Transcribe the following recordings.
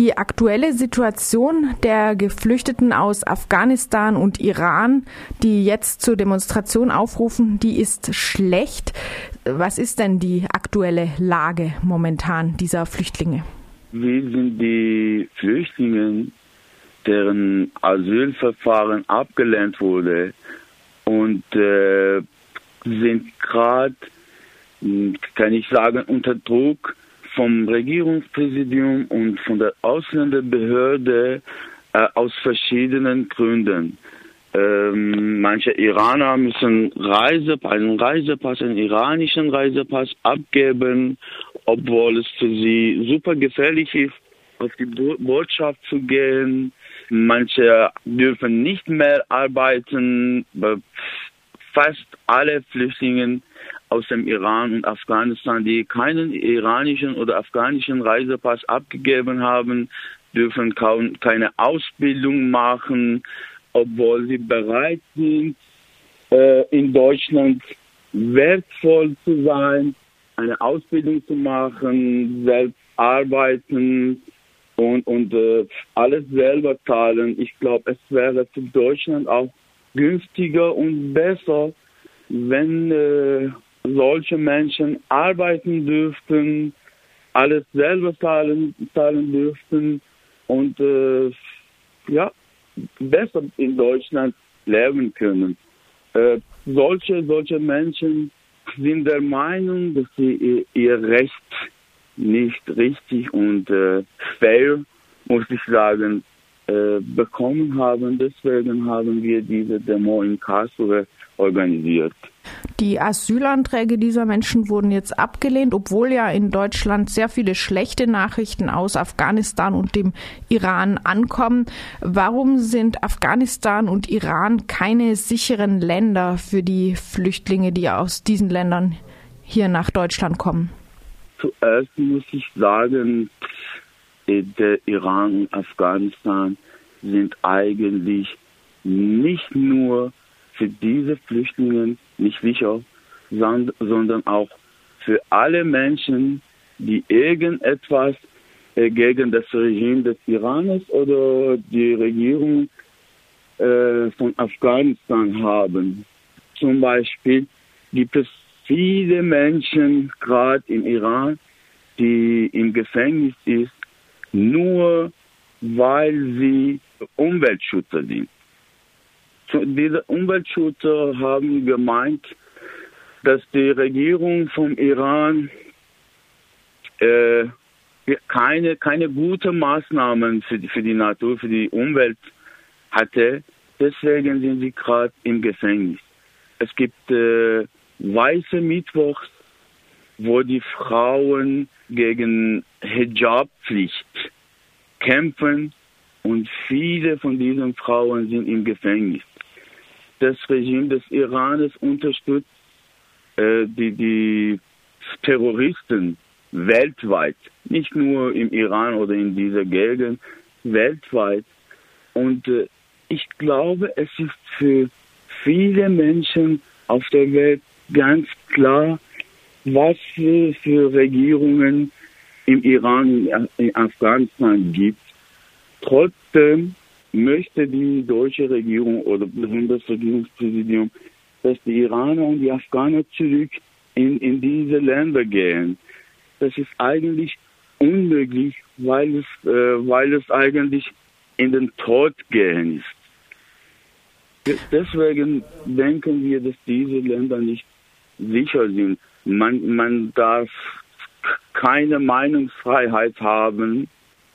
Die aktuelle Situation der Geflüchteten aus Afghanistan und Iran, die jetzt zur Demonstration aufrufen, die ist schlecht. Was ist denn die aktuelle Lage momentan dieser Flüchtlinge? Wie sind die Flüchtlinge, deren Asylverfahren abgelehnt wurde und äh, sind gerade, kann ich sagen, unter Druck vom Regierungspräsidium und von der Ausländerbehörde äh, aus verschiedenen Gründen. Ähm, manche Iraner müssen Reise, einen Reisepass, einen iranischen Reisepass abgeben, obwohl es für sie super gefährlich ist, auf die Bo Botschaft zu gehen. Manche dürfen nicht mehr arbeiten. Fast alle Flüchtlinge aus dem Iran und Afghanistan, die keinen iranischen oder afghanischen Reisepass abgegeben haben, dürfen kaum keine Ausbildung machen, obwohl sie bereit sind, äh, in Deutschland wertvoll zu sein, eine Ausbildung zu machen, selbst arbeiten und, und äh, alles selber zahlen. Ich glaube, es wäre für Deutschland auch günstiger und besser, wenn äh, solche Menschen arbeiten dürften, alles selber zahlen, zahlen dürften und äh, ja, besser in Deutschland leben können. Äh, solche, solche Menschen sind der Meinung, dass sie ihr, ihr Recht nicht richtig und äh, fair, muss ich sagen, äh, bekommen haben. Deswegen haben wir diese Demo in Karlsruhe organisiert. Die Asylanträge dieser Menschen wurden jetzt abgelehnt, obwohl ja in Deutschland sehr viele schlechte Nachrichten aus Afghanistan und dem Iran ankommen. Warum sind Afghanistan und Iran keine sicheren Länder für die Flüchtlinge, die aus diesen Ländern hier nach Deutschland kommen? Zuerst muss ich sagen, der Iran und Afghanistan sind eigentlich nicht nur für diese Flüchtlinge nicht sicher, sondern auch für alle Menschen, die irgendetwas äh, gegen das Regime des Irans oder die Regierung äh, von Afghanistan haben. Zum Beispiel gibt es viele Menschen, gerade im Iran, die im Gefängnis ist, nur weil sie Umweltschützer sind diese Umweltschützer haben gemeint, dass die Regierung vom Iran äh, keine, keine guten Maßnahmen für die, für die Natur, für die Umwelt hatte. Deswegen sind sie gerade im Gefängnis. Es gibt äh, weiße Mittwochs, wo die Frauen gegen Hijab-Pflicht kämpfen und viele von diesen Frauen sind im Gefängnis das Regime des Iranes unterstützt äh, die, die Terroristen weltweit, nicht nur im Iran oder in dieser Gegend, weltweit. Und äh, ich glaube, es ist für viele Menschen auf der Welt ganz klar, was es für Regierungen im Iran, in Afghanistan gibt. Trotzdem möchte die deutsche Regierung oder besonders Regierungspräsidium, dass die Iraner und die Afghaner zurück in, in diese Länder gehen. Das ist eigentlich unmöglich, weil es, äh, weil es eigentlich in den Tod gehen ist. Deswegen denken wir, dass diese Länder nicht sicher sind. Man, man darf keine Meinungsfreiheit haben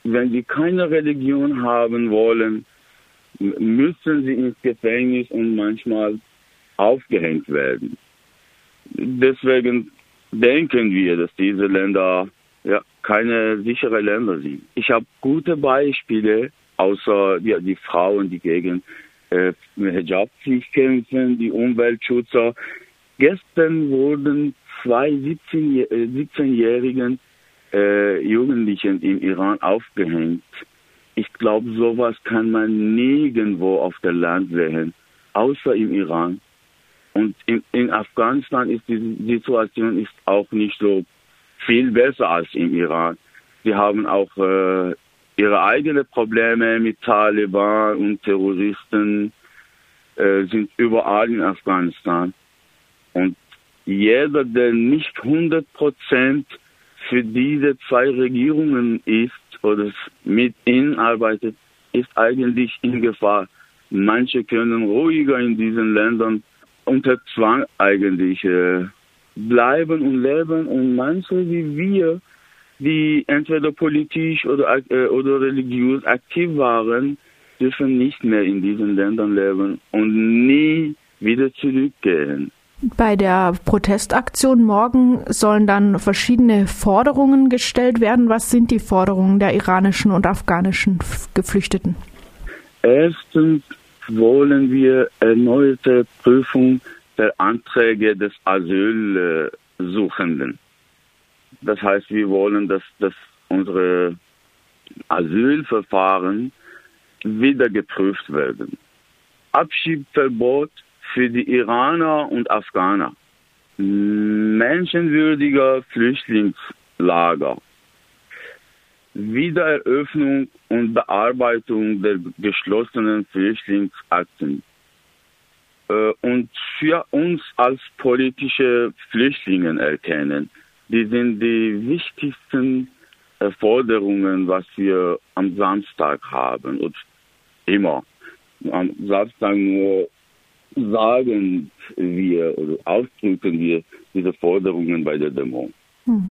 wenn sie keine Religion haben wollen, müssen sie ins Gefängnis und manchmal aufgehängt werden. Deswegen denken wir, dass diese Länder ja, keine sicheren Länder sind. Ich habe gute Beispiele, außer ja, die Frauen, die gegen äh, Hijab-Pflicht kämpfen, die Umweltschützer. Gestern wurden zwei 17-Jährigen äh, Jugendlichen im Iran aufgehängt. Ich glaube, sowas kann man nirgendwo auf der Land sehen, außer im Iran. Und in, in Afghanistan ist die Situation ist auch nicht so viel besser als im Iran. Sie haben auch äh, ihre eigene Probleme mit Taliban und Terroristen äh, sind überall in Afghanistan. Und jeder, der nicht 100 Prozent für diese zwei Regierungen ist oder mit ihnen arbeitet, ist eigentlich in Gefahr. Manche können ruhiger in diesen Ländern unter Zwang eigentlich äh, bleiben und leben und manche wie wir, die entweder politisch oder, äh, oder religiös aktiv waren, dürfen nicht mehr in diesen Ländern leben und nie wieder zurückgehen. Bei der Protestaktion morgen sollen dann verschiedene Forderungen gestellt werden. Was sind die Forderungen der iranischen und afghanischen Geflüchteten? Erstens wollen wir erneute Prüfung der Anträge des Asylsuchenden. Das heißt, wir wollen, dass, dass unsere Asylverfahren wieder geprüft werden. Abschiebverbot für die Iraner und Afghaner. Menschenwürdiger Flüchtlingslager. Wiedereröffnung und Bearbeitung der geschlossenen Flüchtlingsakten. Äh, und für uns als politische Flüchtlinge erkennen. Die sind die wichtigsten Forderungen, was wir am Samstag haben und immer. Am Samstag nur sagen wir oder ausdrücken wir diese Forderungen bei der Demo.